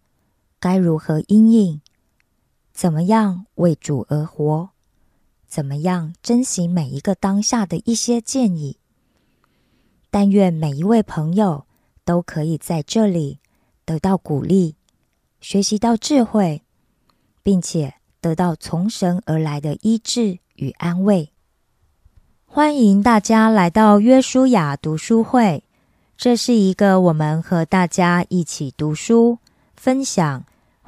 该如何应应，怎么样为主而活，怎么样珍惜每一个当下的一些建议。但愿每一位朋友。都可以在这里得到鼓励，学习到智慧，并且得到从神而来的医治与安慰。欢迎大家来到约书亚读书会，这是一个我们和大家一起读书、分享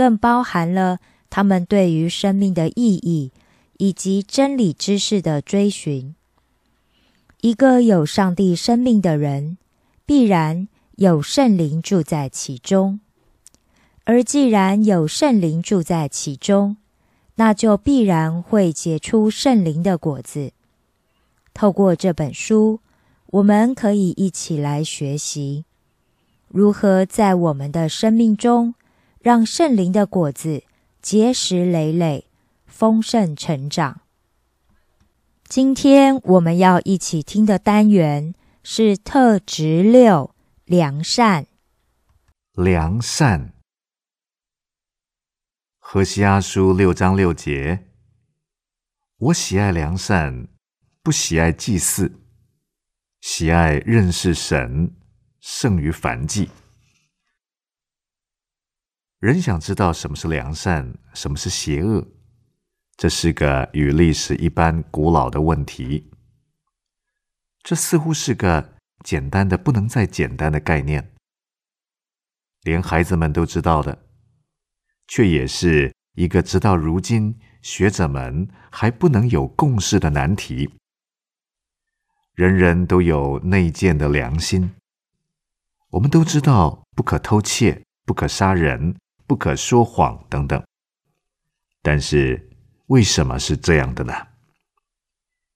更包含了他们对于生命的意义以及真理知识的追寻。一个有上帝生命的人，必然有圣灵住在其中；而既然有圣灵住在其中，那就必然会结出圣灵的果子。透过这本书，我们可以一起来学习如何在我们的生命中，让圣灵的果子结实累累、丰盛成长。今天我们要一起听的单元是特质六：良善。良善。何西阿书六章六节：我喜爱良善，不喜爱祭祀，喜爱认识神，胜于凡祭。人想知道什么是良善，什么是邪恶。这是个与历史一般古老的问题。这似乎是个简单的不能再简单的概念，连孩子们都知道的，却也是一个直到如今学者们还不能有共识的难题。人人都有内建的良心，我们都知道不可偷窃、不可杀人、不可说谎等等，但是。为什么是这样的呢？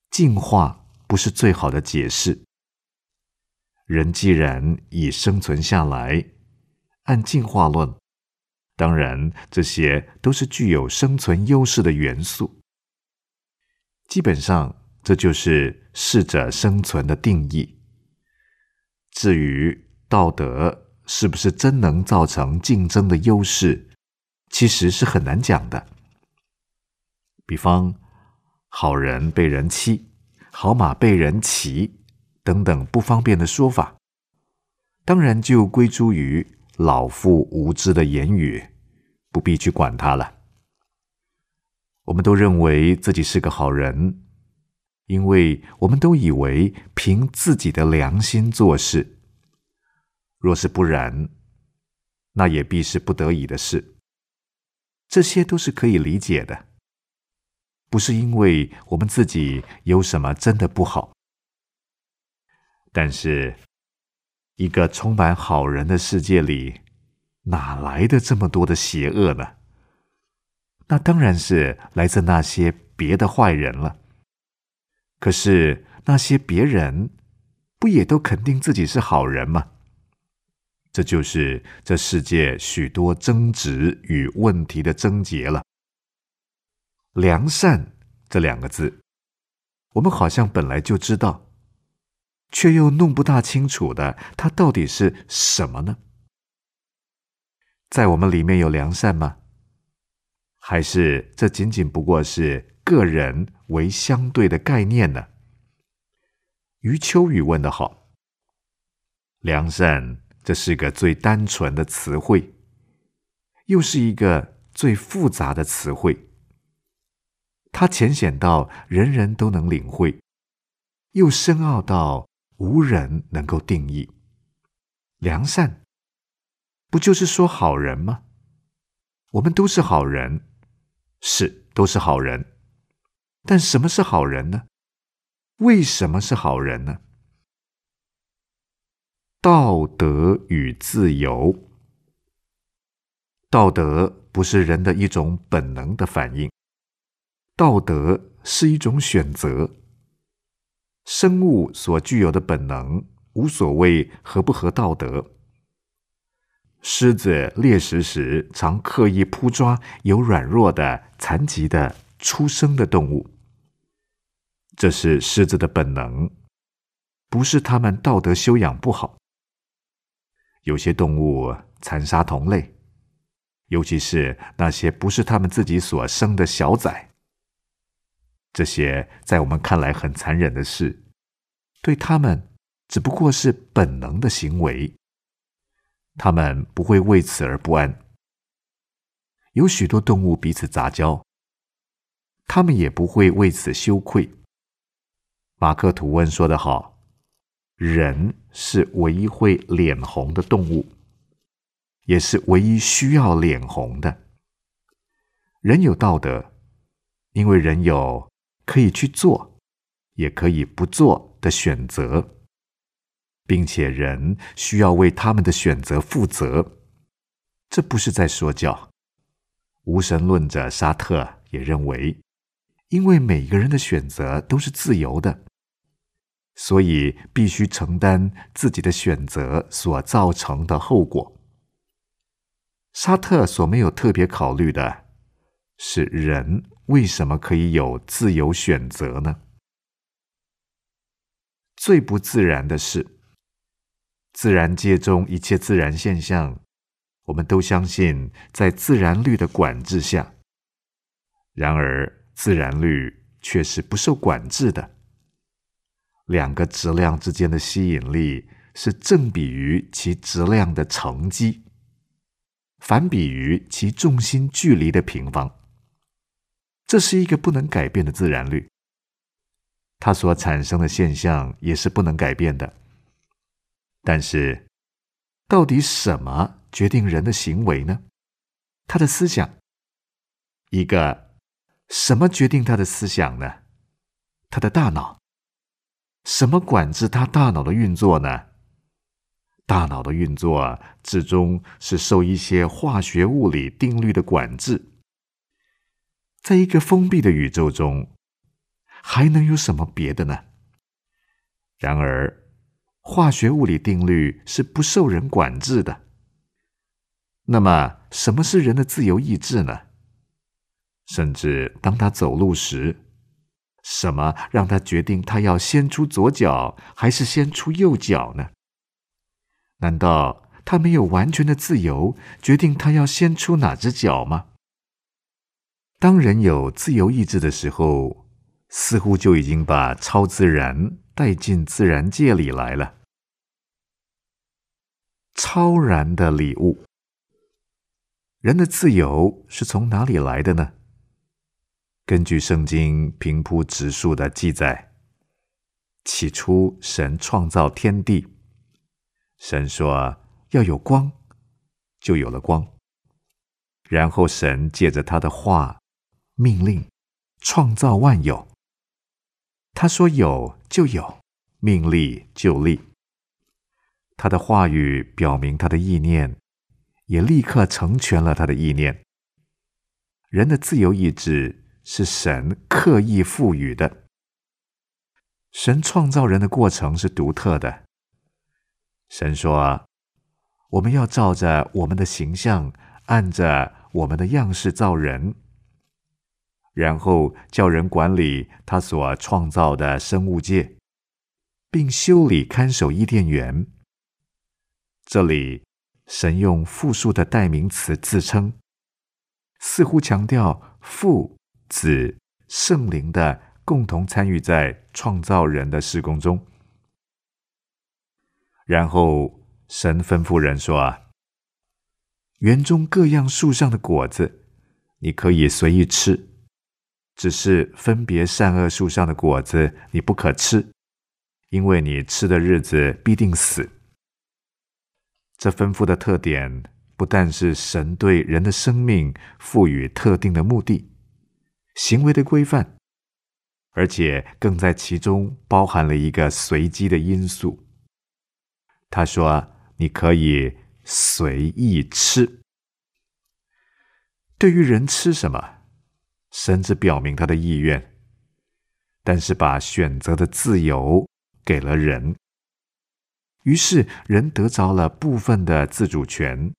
进化不是最好的解释。人既然已生存下来，按进化论，当然这些都是具有生存优势的元素。基本上，这就是适者生存的定义。至于道德是不是真能造成竞争的优势，其实是很难讲的。比方，好人被人欺，好马被人骑，等等不方便的说法，当然就归诸于老妇无知的言语，不必去管他了。我们都认为自己是个好人，因为我们都以为凭自己的良心做事。若是不然，那也必是不得已的事。这些都是可以理解的。不是因为我们自己有什么真的不好，但是一个充满好人的世界里，哪来的这么多的邪恶呢？那当然是来自那些别的坏人了。可是那些别人不也都肯定自己是好人吗？这就是这世界许多争执与问题的症结了。良善这两个字，我们好像本来就知道，却又弄不大清楚的，它到底是什么呢？在我们里面有良善吗？还是这仅仅不过是个人为相对的概念呢？余秋雨问的好，良善这是个最单纯的词汇，又是一个最复杂的词汇。它浅显到人人都能领会，又深奥到无人能够定义。良善，不就是说好人吗？我们都是好人，是都是好人。但什么是好人呢？为什么是好人呢？道德与自由，道德不是人的一种本能的反应。道德是一种选择，生物所具有的本能，无所谓合不合道德。狮子猎食时，常刻意扑抓有软弱的、残疾的、出生的动物，这是狮子的本能，不是他们道德修养不好。有些动物残杀同类，尤其是那些不是他们自己所生的小崽。这些在我们看来很残忍的事，对他们只不过是本能的行为。他们不会为此而不安。有许多动物彼此杂交，他们也不会为此羞愧。马克吐温说得好：“人是唯一会脸红的动物，也是唯一需要脸红的。人有道德，因为人有。”可以去做，也可以不做的选择，并且人需要为他们的选择负责。这不是在说教。无神论者沙特也认为，因为每个人的选择都是自由的，所以必须承担自己的选择所造成的后果。沙特所没有特别考虑的是人。为什么可以有自由选择呢？最不自然的是，自然界中一切自然现象，我们都相信在自然律的管制下。然而，自然律却是不受管制的。两个质量之间的吸引力是正比于其质量的乘积，反比于其重心距离的平方。这是一个不能改变的自然律，它所产生的现象也是不能改变的。但是，到底什么决定人的行为呢？他的思想。一个什么决定他的思想呢？他的大脑。什么管制他大脑的运作呢？大脑的运作至终是受一些化学物理定律的管制。在一个封闭的宇宙中，还能有什么别的呢？然而，化学物理定律是不受人管制的。那么，什么是人的自由意志呢？甚至当他走路时，什么让他决定他要先出左脚还是先出右脚呢？难道他没有完全的自由决定他要先出哪只脚吗？当人有自由意志的时候，似乎就已经把超自然带进自然界里来了。超然的礼物，人的自由是从哪里来的呢？根据圣经平铺直述的记载，起初神创造天地，神说要有光，就有了光。然后神借着他的话命令创造万有，他说有就有，命立就立。他的话语表明他的意念，也立刻成全了他的意念。人的自由意志是神刻意赋予的。神创造人的过程是独特的。神说：“我们要照着我们的形象，按着我们的样式造人，然后叫人管理他所创造的生物界，并修理看守伊甸园。”这里，神用复数的代名词自称，似乎强调父、子、圣灵的共同参与在创造人的施工中。然后，神吩咐人说：“啊，园中各样树上的果子，你可以随意吃，只是分别善恶树上的果子你不可吃，因为你吃的日子必定死。”这吩咐的特点，不但是神对人的生命赋予特定的目的、行为的规范，而且更在其中包含了一个随机的因素。他说：“你可以随意吃。”对于人吃什么，神只表明他的意愿，但是把选择的自由给了人。于是，人得着了部分的自主权，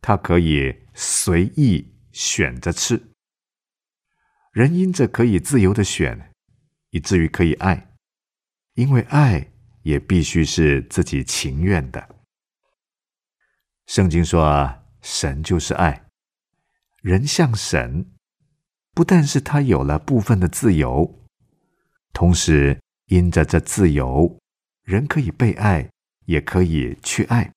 他可以随意选着吃。人因着可以自由的选，以至于可以爱，因为爱也必须是自己情愿的。圣经说啊：“神就是爱，人像神，不但是他有了部分的自由，同时因着这自由，人可以被爱。”也可以去爱。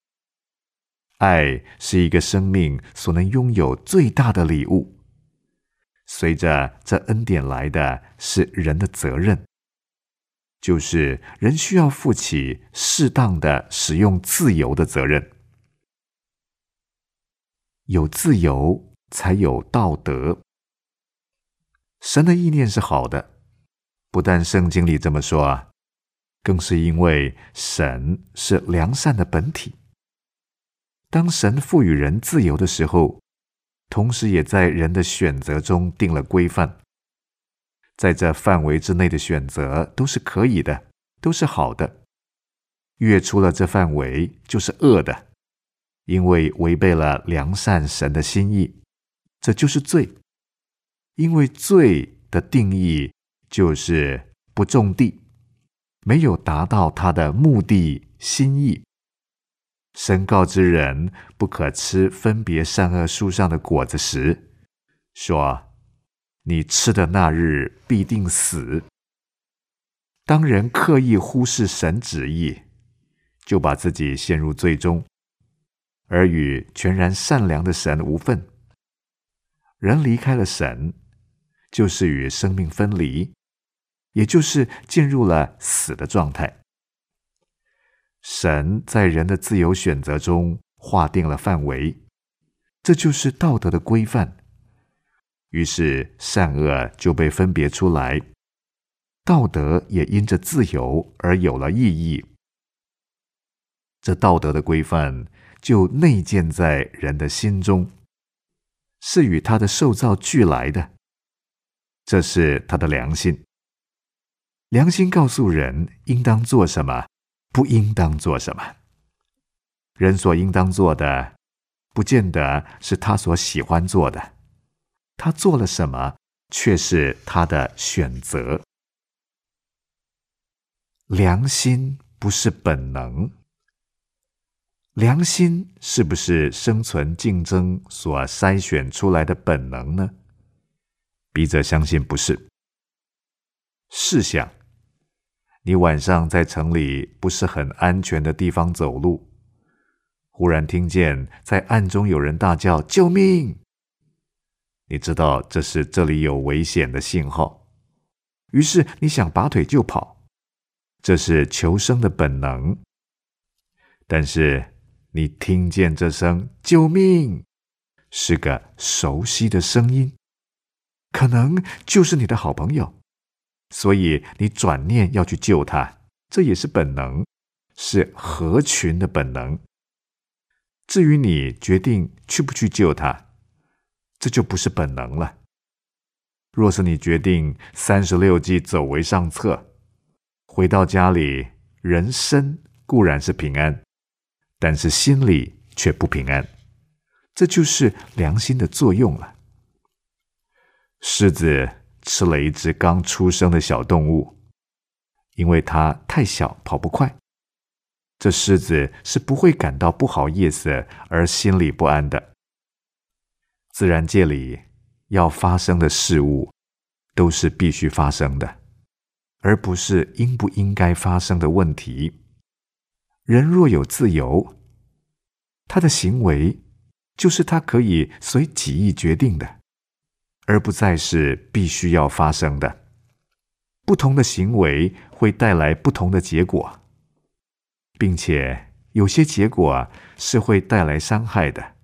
爱是一个生命所能拥有最大的礼物。随着这恩典来的是人的责任，就是人需要负起适当的使用自由的责任。有自由才有道德。神的意念是好的，不但圣经里这么说啊。更是因为神是良善的本体。当神赋予人自由的时候，同时也在人的选择中定了规范。在这范围之内的选择都是可以的，都是好的。越出了这范围就是恶的，因为违背了良善神的心意，这就是罪。因为罪的定义就是不种地。没有达到他的目的心意。神告知人不可吃分别善恶树上的果子时，说：“你吃的那日必定死。”当人刻意忽视神旨意，就把自己陷入罪中，而与全然善良的神无份。人离开了神，就是与生命分离。也就是进入了死的状态。神在人的自由选择中划定了范围，这就是道德的规范。于是善恶就被分别出来，道德也因着自由而有了意义。这道德的规范就内建在人的心中，是与他的受造俱来的，这是他的良心。良心告诉人应当做什么，不应当做什么。人所应当做的，不见得是他所喜欢做的。他做了什么，却是他的选择。良心不是本能。良心是不是生存竞争所筛选出来的本能呢？笔者相信不是。试想，你晚上在城里不是很安全的地方走路，忽然听见在暗中有人大叫“救命”，你知道这是这里有危险的信号，于是你想拔腿就跑，这是求生的本能。但是你听见这声“救命”。是个熟悉的声音，可能就是你的好朋友，所以你转念要去救他，这也是本能，是合群的本能。至于你决定去不去救他，这就不是本能了。若是你决定三十六计走为上策，回到家里，人身固然是平安，但是心里却不平安。这就是良心的作用了。狮子吃了一只刚出生的小动物，因为它太小，跑不快。这狮子是不会感到不好意思而心里不安的。自然界里要发生的事物，都是必须发生的，而不是应不应该发生的问题。人若有自由，他的行为。就是他可以随己意决定的，而不再是必须要发生的。不同的行为会带来不同的结果，并且有些结果是会带来伤害的，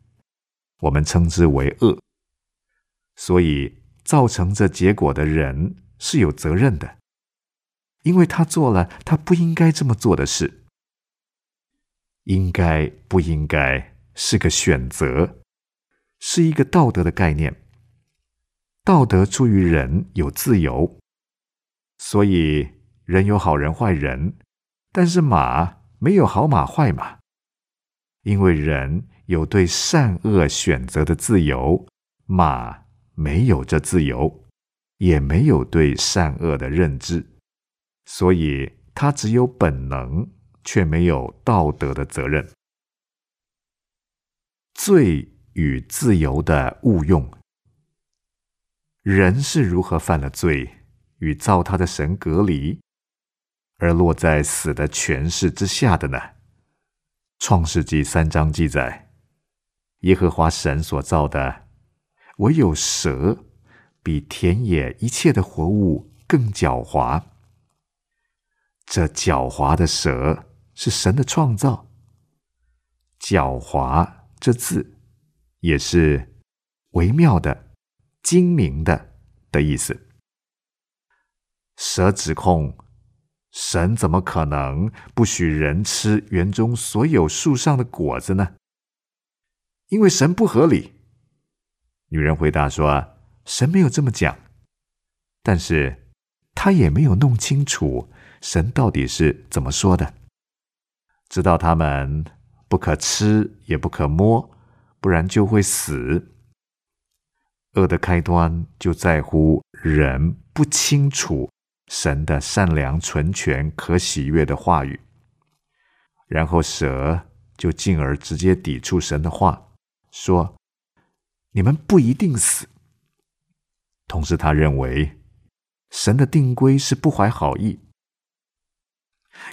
我们称之为恶。所以，造成这结果的人是有责任的，因为他做了他不应该这么做的事。应该不应该？是个选择，是一个道德的概念。道德出于人有自由，所以人有好人坏人，但是马没有好马坏马，因为人有对善恶选择的自由，马没有这自由，也没有对善恶的认知，所以它只有本能，却没有道德的责任。罪与自由的误用，人是如何犯了罪，与造他的神隔离，而落在死的权势之下的呢？创世纪三章记载，耶和华神所造的，唯有蛇比田野一切的活物更狡猾。这狡猾的蛇是神的创造，狡猾。这字也是微妙的、精明的的意思。蛇指控神怎么可能不许人吃园中所有树上的果子呢？因为神不合理。女人回答说：“神没有这么讲，但是他也没有弄清楚神到底是怎么说的。知道他们。”不可吃，也不可摸，不然就会死。恶的开端就在乎人不清楚神的善良、纯全、可喜悦的话语，然后蛇就进而直接抵触神的话，说：“你们不一定死。”同时，他认为神的定规是不怀好意，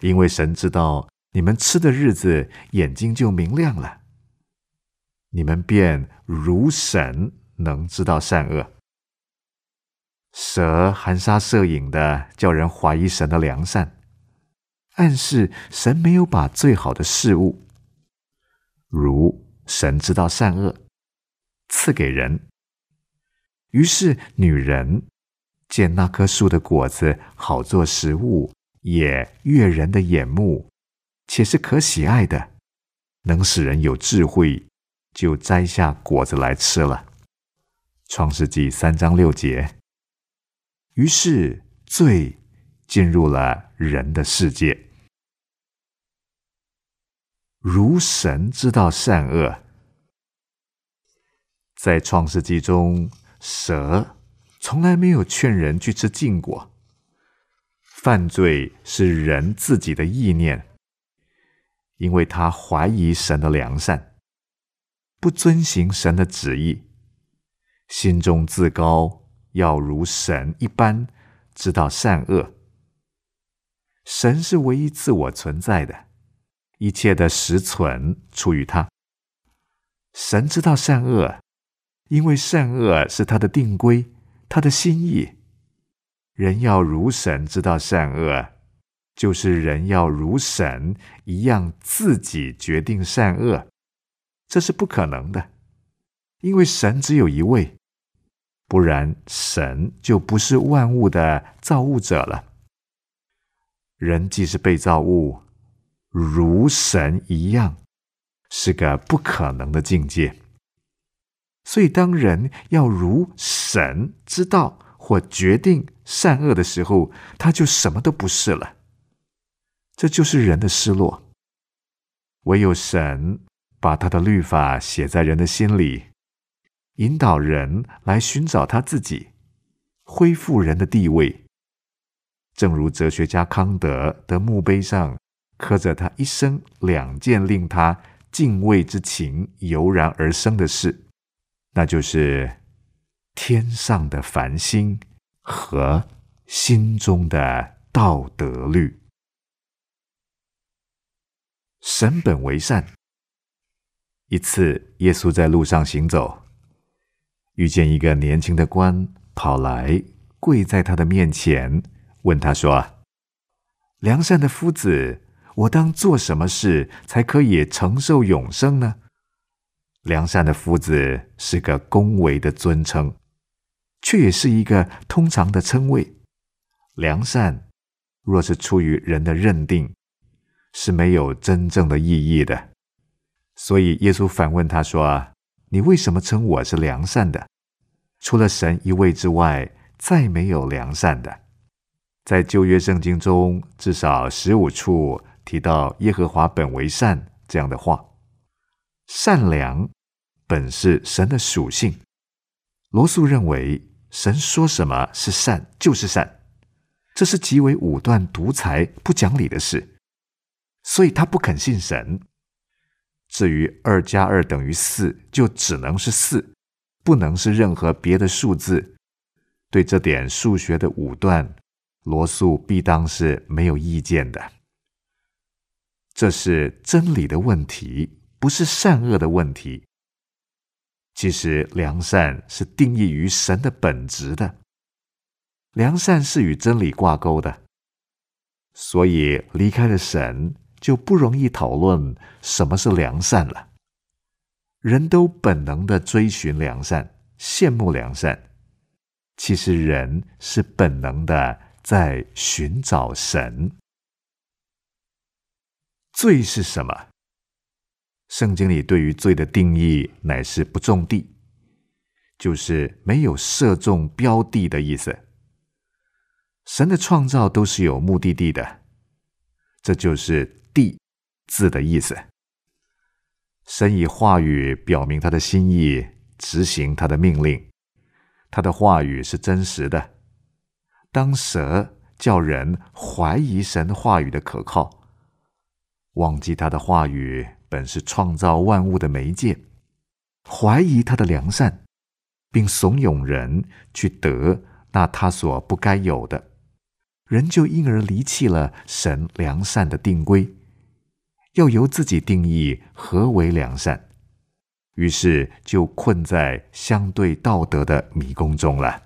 因为神知道。你们吃的日子，眼睛就明亮了。你们便如神，能知道善恶。蛇含沙射影的，叫人怀疑神的良善，暗示神没有把最好的事物，如神知道善恶，赐给人。于是女人见那棵树的果子好做食物，也悦人的眼目。且是可喜爱的，能使人有智慧，就摘下果子来吃了。创世纪三章六节。于是罪进入了人的世界。如神知道善恶，在创世纪中，蛇从来没有劝人去吃禁果。犯罪是人自己的意念。因为他怀疑神的良善，不遵行神的旨意，心中自高，要如神一般知道善恶。神是唯一自我存在的，一切的实存出于他。神知道善恶，因为善恶是他的定规，他的心意。人要如神知道善恶，就是人要如神一样自己决定善恶，这是不可能的，因为神只有一位，不然神就不是万物的造物者了。人既是被造物，如神一样，是个不可能的境界。所以，当人要如神知道或决定善恶的时候，他就什么都不是了。这就是人的失落。唯有神把他的律法写在人的心里，引导人来寻找他自己，恢复人的地位。正如哲学家康德的墓碑上刻着他一生两件令他敬畏之情油然而生的事，那就是天上的繁星和心中的道德律。神本为善。一次，耶稣在路上行走，遇见一个年轻的官跑来跪在他的面前。问他说：“良善的夫子，我当做什么事才可以承受永生呢？”良善的夫子是个恭维的尊称，却也是一个通常的称谓。良善若是出于人的认定，是没有真正的意义的。所以耶稣反问他说：“你为什么称我是良善的？除了神一位之外，再没有良善的。”在旧约圣经中，至少十五处提到耶和华本为善这样的话。善良本是神的属性。罗素认为，神说什么是善就是善，这是极为武断、独裁、不讲理的事，所以他不肯信神。至于二加二等于四，就只能是四，不能是任何别的数字。对这点数学的武断。罗素必当是没有意见的。这是真理的问题，不是善恶的问题。其实良善是定义于神的本质的，良善是与真理挂钩的，所以离开了神，就不容易讨论什么是良善了。人都本能的追寻良善，羡慕良善，其实人是本能的。在寻找神，罪是什么？圣经里对于罪的定义乃是不种地，就是没有射中标的的意思。神的创造都是有目的地的，这就是“地”字的意思。神以话语表明他的心意，执行他的命令，他的话语是真实的。当蛇叫人怀疑神话语的可靠，忘记他的话语本是创造万物的媒介，怀疑他的良善，并怂恿人去得那他所不该有的，人就因而离弃了神良善的定规，要由自己定义何为良善，于是就困在相对道德的迷宫中了。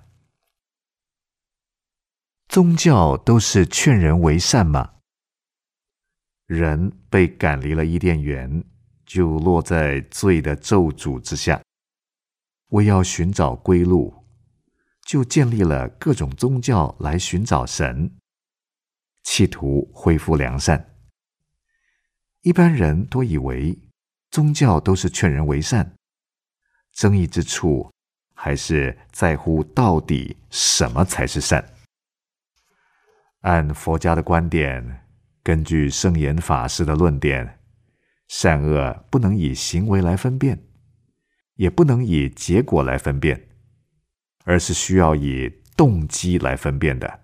宗教都是劝人为善吗？人被赶离了伊甸园，就落在罪的咒诅之下。为要寻找归路，就建立了各种宗教来寻找神，企图恢复良善。一般人都以为宗教都是劝人为善，争议之处还是在乎到底什么才是善。按佛家的观点，根据圣严法师的论点，善恶不能以行为来分辨，也不能以结果来分辨，而是需要以动机来分辨的。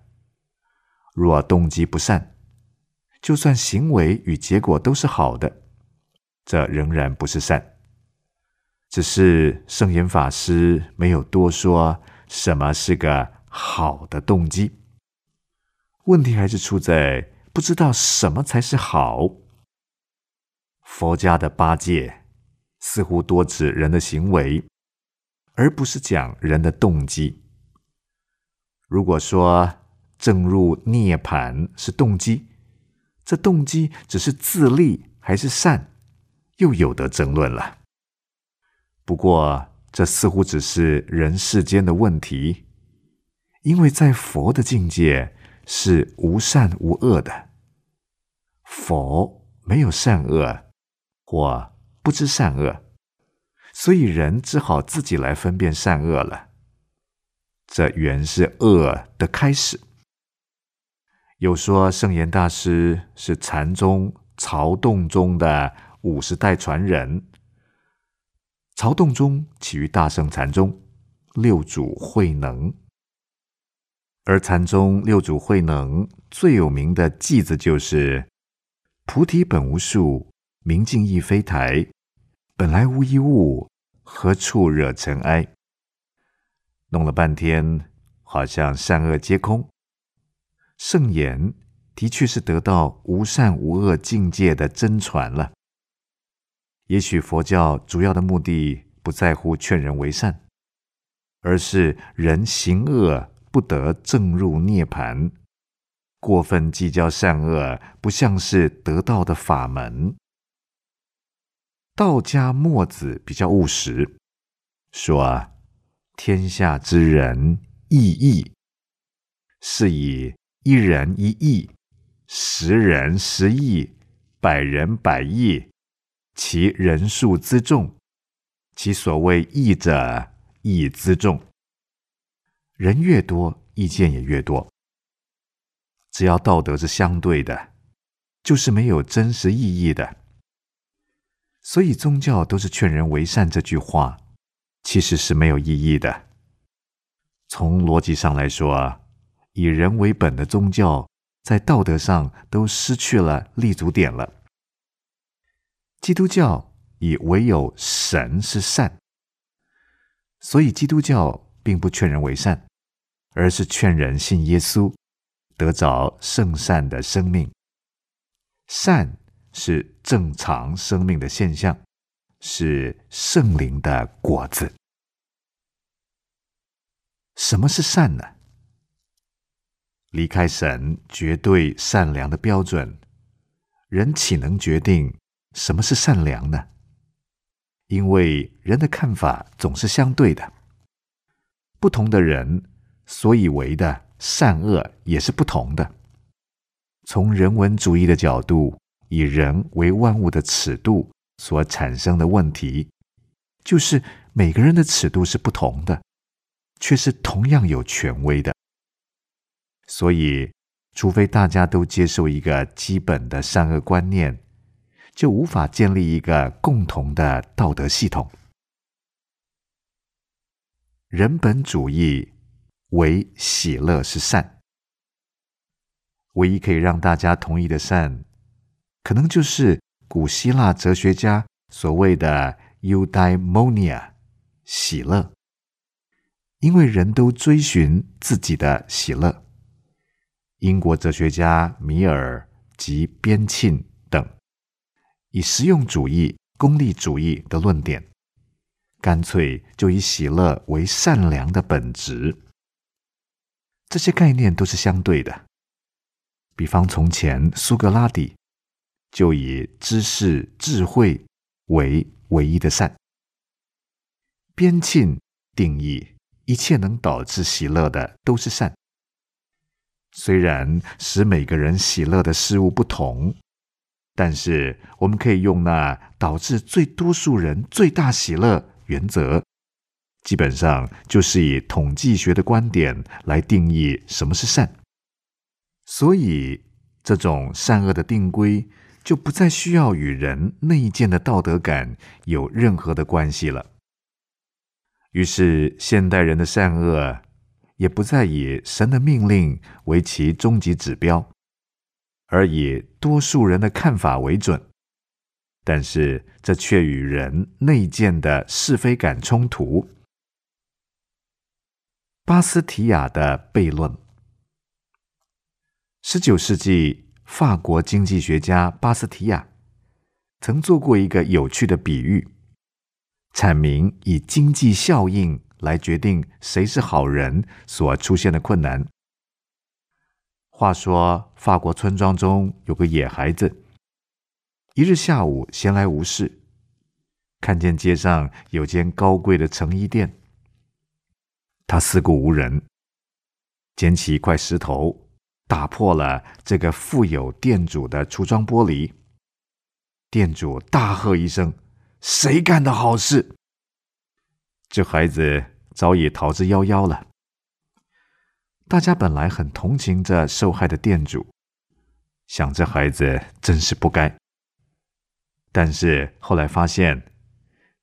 若动机不善，就算行为与结果都是好的，这仍然不是善。只是圣严法师没有多说什么是个好的动机。问题还是出在不知道什么才是好。佛家的八戒似乎多指人的行为，而不是讲人的动机。如果说正入涅盘是动机，这动机只是自利还是善，又有得争论了。不过，这似乎只是人世间的问题，因为在佛的境界是无善无恶的，佛没有善恶或不知善恶，所以人只好自己来分辨善恶了。这原是恶的开始。有说圣严大师是禅宗曹洞宗的五十代传人。曹洞宗起于大圣禅宗，六祖慧能。而禅宗六祖慧能最有名的偈子就是“菩提本无树，明镜亦非台，本来无一物，何处惹尘埃？”弄了半天，好像善恶皆空。圣言的确是得到无善无恶境界的真传了。也许佛教主要的目的不在乎劝人为善，而是人行恶不得正入涅盘，过分计较善恶不像是得道的法门。道家墨子比较务实，说天下之人异义，是以。一人一义，十人十义，百人百义，其人数之众，其所谓义者义之众。人越多，意见也越多。只要道德是相对的，就是没有真实意义的。所以宗教都是劝人为善，这句话其实是没有意义的。从逻辑上来说。以人为本的宗教，在道德上都失去了立足点了。基督教以唯有神是善，所以基督教并不劝人为善，而是劝人信耶稣，得着圣善的生命。善是正常生命的现象，是圣灵的果子。什么是善呢？离开神绝对善良的标准，人岂能决定什么是善良呢？因为人的看法总是相对的，不同的人所以为的善恶也是不同的。从人文主义的角度，以人为万物的尺度所产生的问题，就是每个人的尺度是不同的，却是同样有权威的。所以，除非大家都接受一个基本的善恶观念，就无法建立一个共同的道德系统。人本主义为喜乐是善，唯一可以让大家同意的善，可能就是古希腊哲学家所谓的 eudaimonia 喜乐，因为人都追寻自己的喜乐。英国哲学家米尔及边沁等，以实用主义、功利主义的论点，干脆就以喜乐为善良的本质。这些概念都是相对的。比方从前苏格拉底就以知识、智慧为唯一的善。边沁定义一切能导致喜乐的都是善。虽然使每个人喜乐的事物不同，但是我们可以用那导致最多数人最大喜乐原则，基本上就是以统计学的观点来定义什么是善。所以，这种善恶的定规就不再需要与人内建的道德感有任何的关系了。于是，现代人的善恶。也不再以神的命令为其终极指标，而以多数人的看法为准。但是这却与人内建的是非感冲突。巴斯提亚的悖论。十九世纪，法国经济学家巴斯提亚曾做过一个有趣的比喻，阐明以经济效应来决定谁是好人所出现的困难。话说，法国村庄中有个野孩子，一日下午闲来无事，看见街上有间高贵的成衣店。他四顾无人，捡起一块石头，打破了这个富有店主的橱窗玻璃。店主大喝一声：“谁干的好事？”这孩子早已逃之夭夭了。大家本来很同情这受害的店主，想这孩子真是不该。但是后来发现，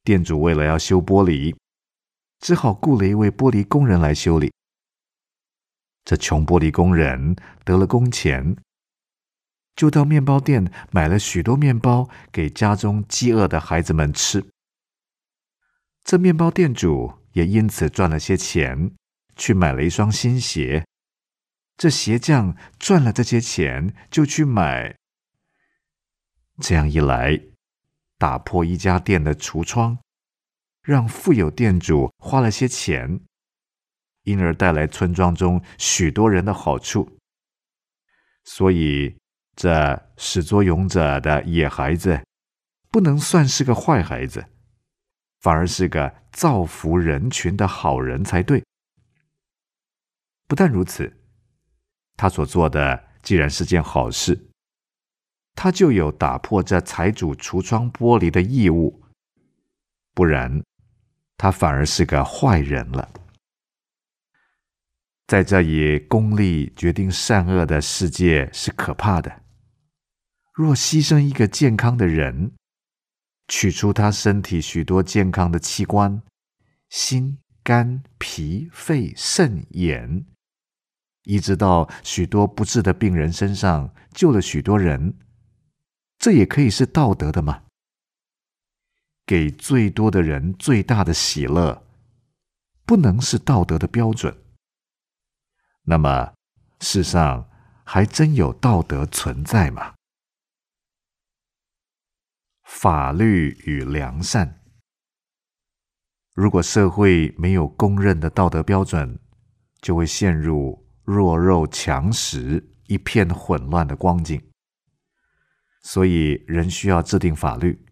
店主为了要修玻璃。只好雇了一位玻璃工人来修理。这穷玻璃工人得了工钱，就到面包店买了许多面包给家中饥饿的孩子们吃。这面包店主也因此赚了些钱，去买了一双新鞋。这鞋匠赚了这些钱，就去买。这样一来，打破一家店的橱窗。让富有店主花了些钱，因而带来村庄中许多人的好处。所以，这始作俑者的野孩子，不能算是个坏孩子，反而是个造福人群的好人才对。不但如此，他所做的既然是件好事，他就有打破这财主橱窗玻璃的义务，不然。他反而是个坏人了。在这以功利决定善恶的世界是可怕的。若牺牲一个健康的人，取出他身体许多健康的器官——心、肝、脾、肺、肾、眼，移植到许多不治的病人身上，救了许多人，这也可以是道德的吗？给最多的人最大的喜乐，不能是道德的标准。那么，世上还真有道德存在吗？法律与良善，如果社会没有公认的道德标准，就会陷入弱肉强食、一片混乱的光景。所以，人需要制定法律。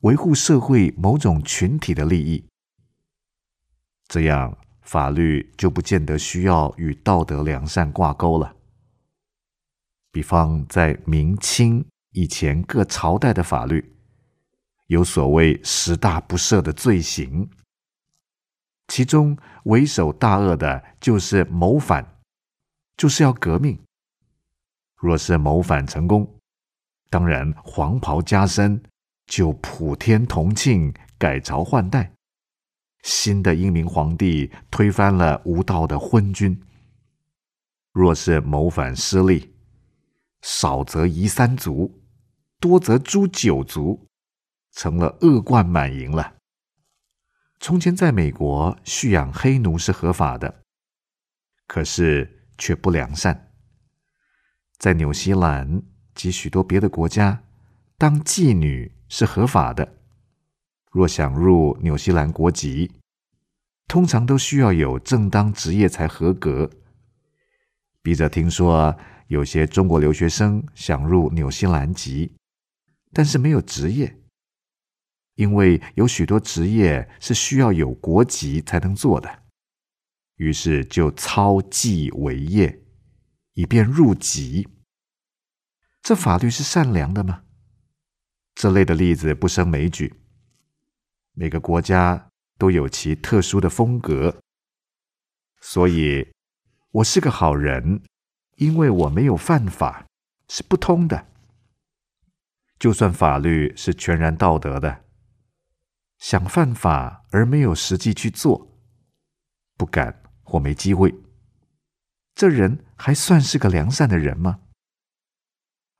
维护社会某种群体的利益，这样法律就不见得需要与道德良善挂钩了。比方在明清以前各朝代的法律，有所谓十大不赦的罪行，其中为首大恶的就是谋反，就是要革命。若是谋反成功，当然黄袍加身。就普天同庆，改朝换代，新的英明皇帝推翻了无道的昏君。若是谋反失利，少则夷三族，多则诛九族，成了恶贯满盈了。从前在美国蓄养黑奴是合法的，可是却不良善。在纽西兰及许多别的国家，当妓女。是合法的。若想入纽西兰国籍，通常都需要有正当职业才合格。笔者听说有些中国留学生想入纽西兰籍，但是没有职业，因为有许多职业是需要有国籍才能做的，于是就操妓为业，以便入籍。这法律是善良的吗？这类的例子不胜枚举。每个国家都有其特殊的风格，所以我是个好人，因为我没有犯法，是不通的。就算法律是全然道德的，想犯法而没有实际去做，不敢或没机会，这人还算是个良善的人吗？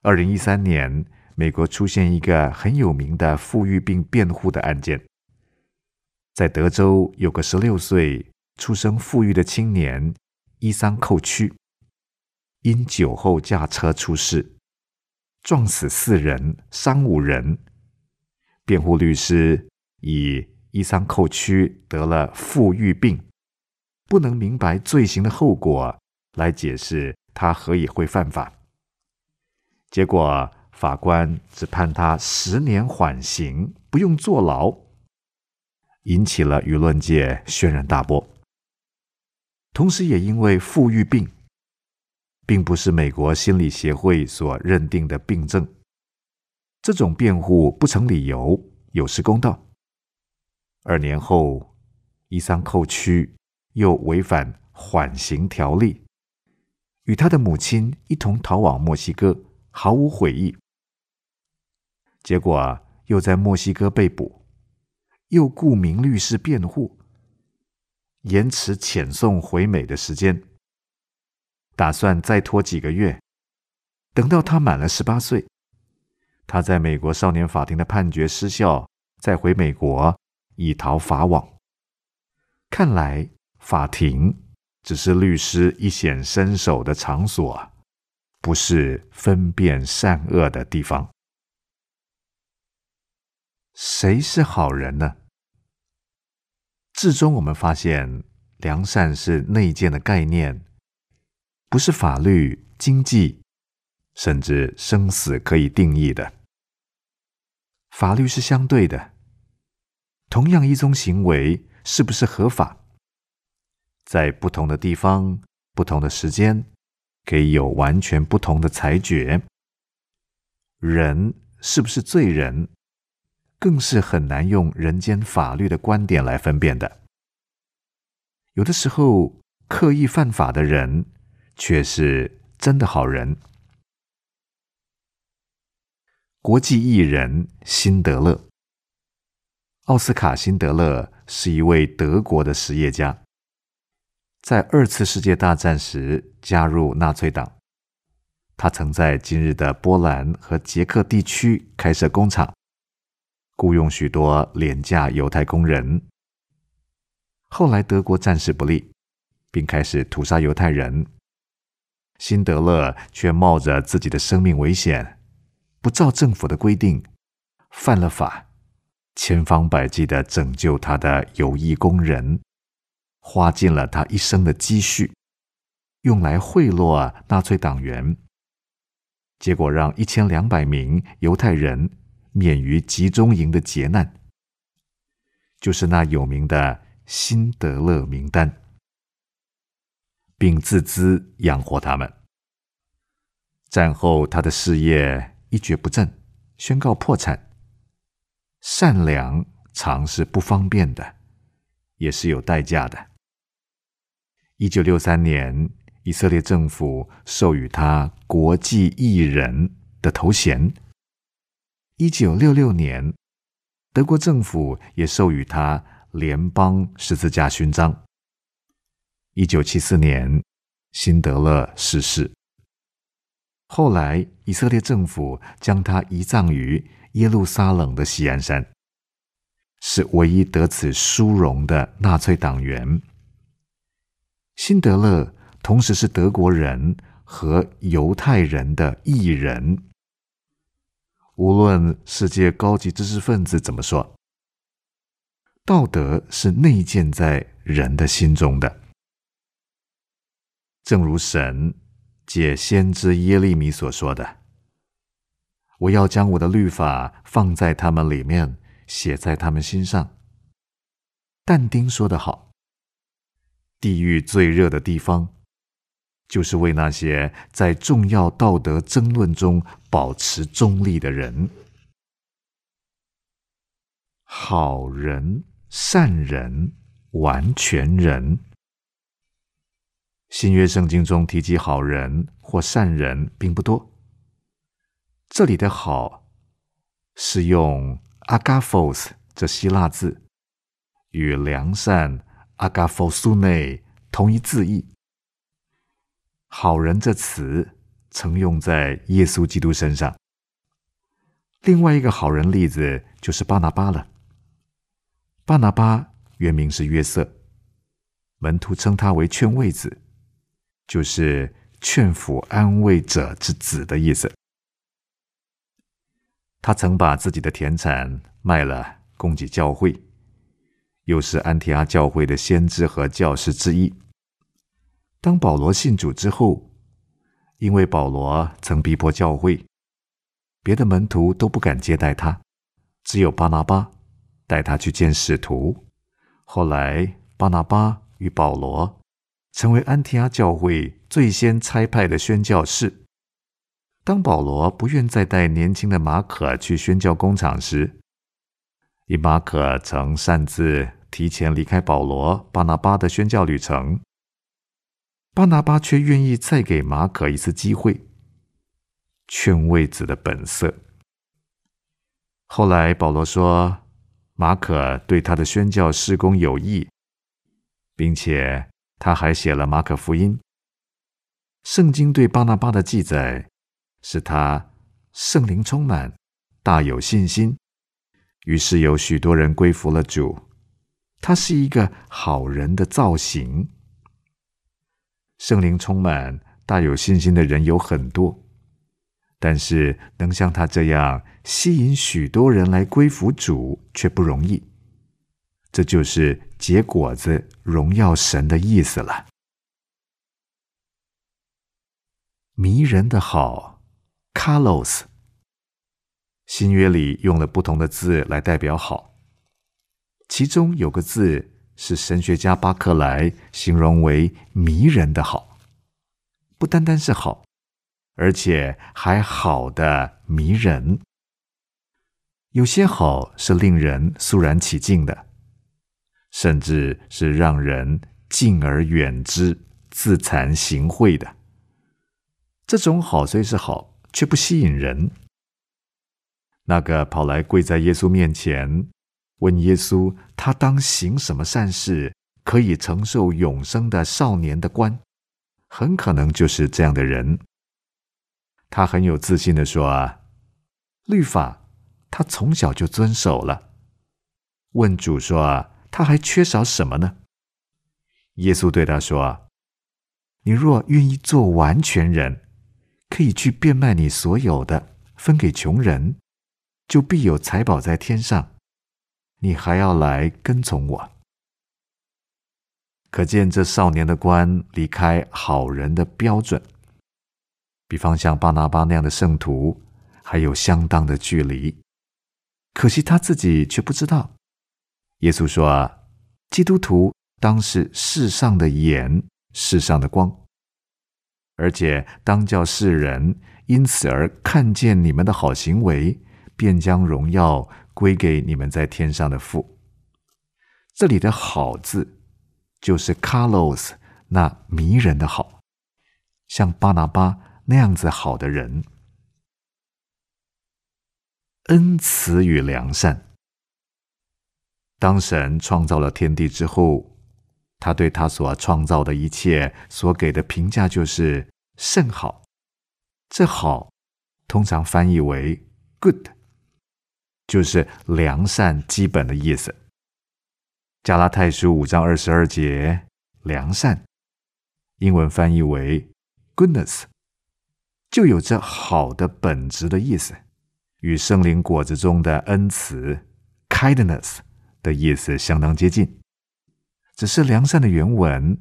二零一三年。美国出现一个很有名的富裕病辩护的案件，在德州有个十六岁出生富裕的青年伊桑寇区，因酒后驾车出事，撞死四人，伤五人。辩护律师以伊桑寇区得了富裕病，不能明白罪行的后果，来解释他何以会犯法。结果法官只判他十年缓刑，不用坐牢，引起了舆论界轩然大波。同时，也因为富裕病，并不是美国心理协会所认定的病症，这种辩护不成理由，有失公道。二年后，伊桑寇区又违反缓刑条例，与他的母亲一同逃往墨西哥，毫无悔意。结果又在墨西哥被捕，又雇名律师辩护。延迟遣送回美的时间，打算再拖几个月，等到他满了十八岁，他在美国少年法庭的判决失效，再回美国以逃法网。看来法庭只是律师一显身手的场所，不是分辨善恶的地方。谁是好人呢？至终，我们发现良善是内建的概念，不是法律、经济，甚至生死可以定义的。法律是相对的，同样一宗行为是不是合法，在不同的地方、不同的时间，可以有完全不同的裁决。人是不是罪人？更是很难用人间法律的观点来分辨的。有的时候，刻意犯法的人却是真的好人。国际艺人辛德勒，奥斯卡·辛德勒是一位德国的实业家，在二次世界大战时加入纳粹党。他曾在今日的波兰和捷克地区开设工厂。雇佣许多廉价犹太工人。后来德国战事不利，并开始屠杀犹太人。辛德勒却冒着自己的生命危险，不照政府的规定，犯了法，千方百计的拯救他的有益工人，花尽了他一生的积蓄，用来贿赂纳粹党员，结果让一千两百名犹太人。免于集中营的劫难，就是那有名的辛德勒名单，并自资养活他们。战后，他的事业一蹶不振，宣告破产。善良常是不方便的，也是有代价的。一九六三年，以色列政府授予他国际艺人的头衔。一九六六年，德国政府也授予他联邦十字架勋章。一九七四年，辛德勒逝世。后来，以色列政府将他移葬于耶路撒冷的锡安山，是唯一得此殊荣的纳粹党员。辛德勒同时是德国人和犹太人的艺人。无论世界高级知识分子怎么说，道德是内建在人的心中的。正如神借先知耶利米所说的：“我要将我的律法放在他们里面，写在他们心上。”但丁说得好：“地狱最热的地方。”就是为那些在重要道德争论中保持中立的人，好人、善人、完全人。新约圣经中提及好人或善人并不多。这里的好是用 agaphos 这希腊字，与良善 agaphosune 同一字义。好人这词曾用在耶稣基督身上。另外一个好人例子就是巴拿巴了。巴拿巴原名是约瑟，门徒称他为劝慰子，就是劝抚安慰者之子的意思。他曾把自己的田产卖了，供给教会，又是安提阿教会的先知和教师之一。当保罗信主之后，因为保罗曾逼迫教会，别的门徒都不敢接待他，只有巴拿巴带他去见使徒。后来，巴拿巴与保罗成为安提阿教会最先差派的宣教士。当保罗不愿再带年轻的马可去宣教工厂时，因马可曾擅自提前离开保罗、巴拿巴的宣教旅程。巴拿巴却愿意再给马可一次机会，劝慰子的本色。后来保罗说，马可对他的宣教事工有益，并且他还写了马可福音。圣经对巴拿巴的记载是他圣灵充满，大有信心，于是有许多人归服了主。他是一个好人的造型。圣灵充满、大有信心的人有很多，但是能像他这样吸引许多人来归服主却不容易。这就是结果子、荣耀神的意思了。迷人的好，Carlos。新约里用了不同的字来代表好，其中有个字。是神学家巴克莱形容为迷人的好，不单单是好，而且还好的迷人。有些好是令人肃然起敬的，甚至是让人敬而远之、自惭形秽的。这种好虽是好，却不吸引人。那个跑来跪在耶稣面前。问耶稣，他当行什么善事可以承受永生的少年的官，很可能就是这样的人。他很有自信的说：“啊，律法他从小就遵守了。”问主说：“啊，他还缺少什么呢？”耶稣对他说：“你若愿意做完全人，可以去变卖你所有的，分给穷人，就必有财宝在天上。”你还要来跟从我？可见这少年的官离开好人的标准，比方像巴拿巴那样的圣徒，还有相当的距离。可惜他自己却不知道。耶稣说：“啊，基督徒当是世上的盐，世上的光，而且当叫世人因此而看见你们的好行为，便将荣耀。”归给你们在天上的父。这里的好字，就是 Carlos 那迷人的好，像巴拿巴那样子好的人。恩慈与良善。当神创造了天地之后，他对他所创造的一切所给的评价就是甚好。这好通常翻译为 good。就是良善基本的意思。加拉太书五章二十二节，良善，英文翻译为 goodness，就有着好的本质的意思，与圣灵果子中的恩慈 kindness 的意思相当接近。只是良善的原文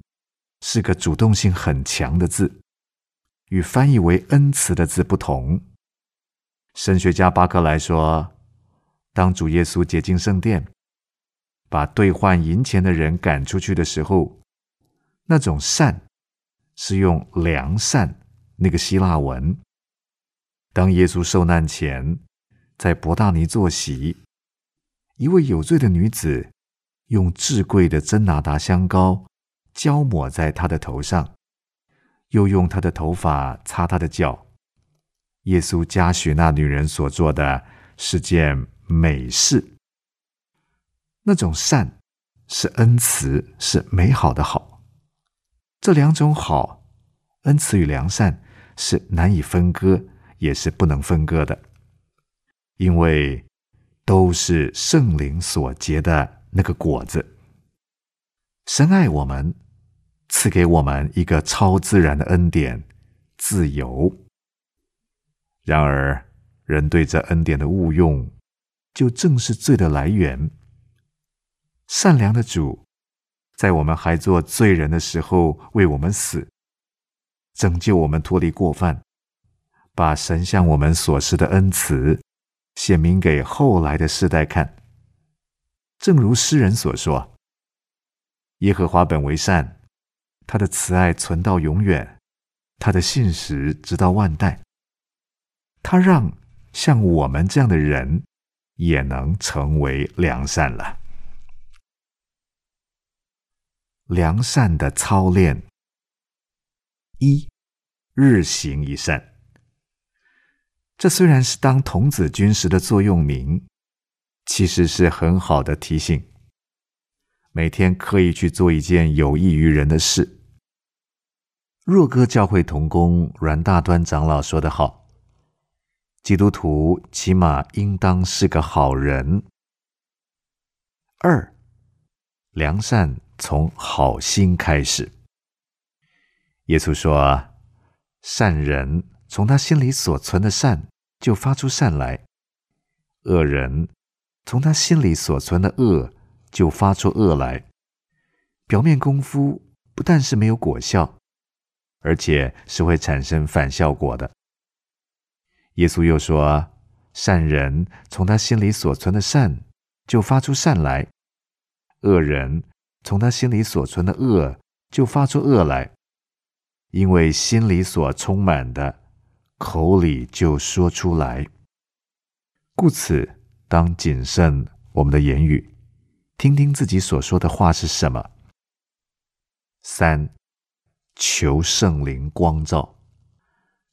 是个主动性很强的字，与翻译为恩慈的字不同。神学家巴克来说。当主耶稣洁净圣殿，把兑换银钱的人赶出去的时候，那种善是用良善那个希腊文。当耶稣受难前，在伯大尼坐席，一位有罪的女子用至贵的真拿达香膏浇抹在他的头上，又用他的头发擦他的脚。耶稣嘉许那女人所做的是件。美事，那种善是恩慈，是美好的好。这两种好，恩慈与良善是难以分割，也是不能分割的，因为都是圣灵所结的那个果子。神爱我们，赐给我们一个超自然的恩典——自由。然而，人对这恩典的误用，就正是罪的来源。善良的主，在我们还做罪人的时候为我们死，拯救我们脱离过犯，把神向我们所施的恩慈显明给后来的世代看。正如诗人所说：“耶和华本为善，他的慈爱存到永远，他的信实直到万代。他让像我们这样的人也能成为良善了。良善的操练一，日行一善。这虽然是当童子军时的座右铭。”其实是很好的提醒。每天刻意去做一件有益于人的事。若哥教会童工阮大端长老说得好：“基督徒起码应当是个好人。”二，良善从好心开始。耶稣说：“善人从他心里所存的善就发出善来，恶人。”从他心里所存的恶，就发出恶来。表面功夫不但是没有果效，而且是会产生反效果的。耶稣又说：“善人从他心里所存的善，就发出善来；恶人从他心里所存的恶，就发出恶来。因为心里所充满的，口里就说出来。故此。”当谨慎我们的言语，听听自己所说的话是什么。三，求圣灵光照。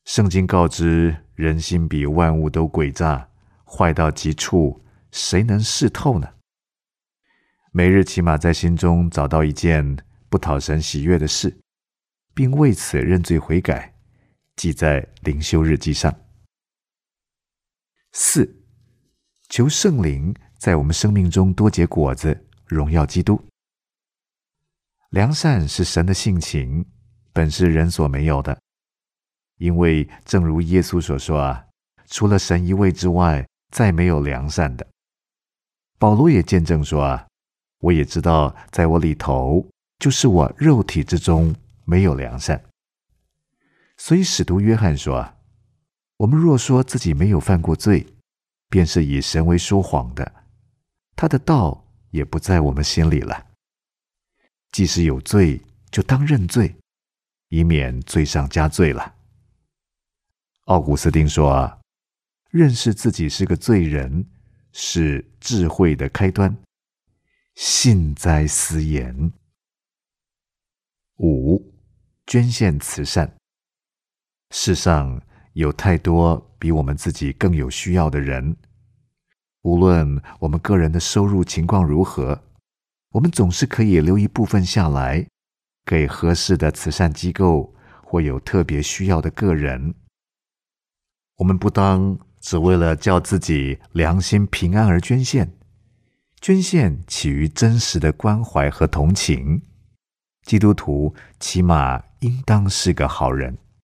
圣经告知人心比万物都诡诈，坏到极处，谁能视透呢？每日起码在心中找到一件不讨神喜悦的事，并为此认罪悔改，记在灵修日记上。四。求圣灵在我们生命中多结果子，荣耀基督。良善是神的性情，本是人所没有的。因为正如耶稣所说啊，除了神一位之外，再没有良善的。保罗也见证说啊，我也知道，在我里头，就是我肉体之中没有良善。所以使徒约翰说啊，我们若说自己没有犯过罪，便是以神为说谎的，他的道也不在我们心里了。即使有罪，就当认罪，以免罪上加罪了。奥古斯丁说：“啊认识自己是个罪人，是智慧的开端。”信哉思言。五，捐献慈善。世上。有太多比我们自己更有需要的人，无论我们个人的收入情况如何，我们总是可以留一部分下来，给合适的慈善机构或有特别需要的个人。我们不当只为了叫自己良心平安而捐献，捐献起于真实的关怀和同情。基督徒起码应当是个好人。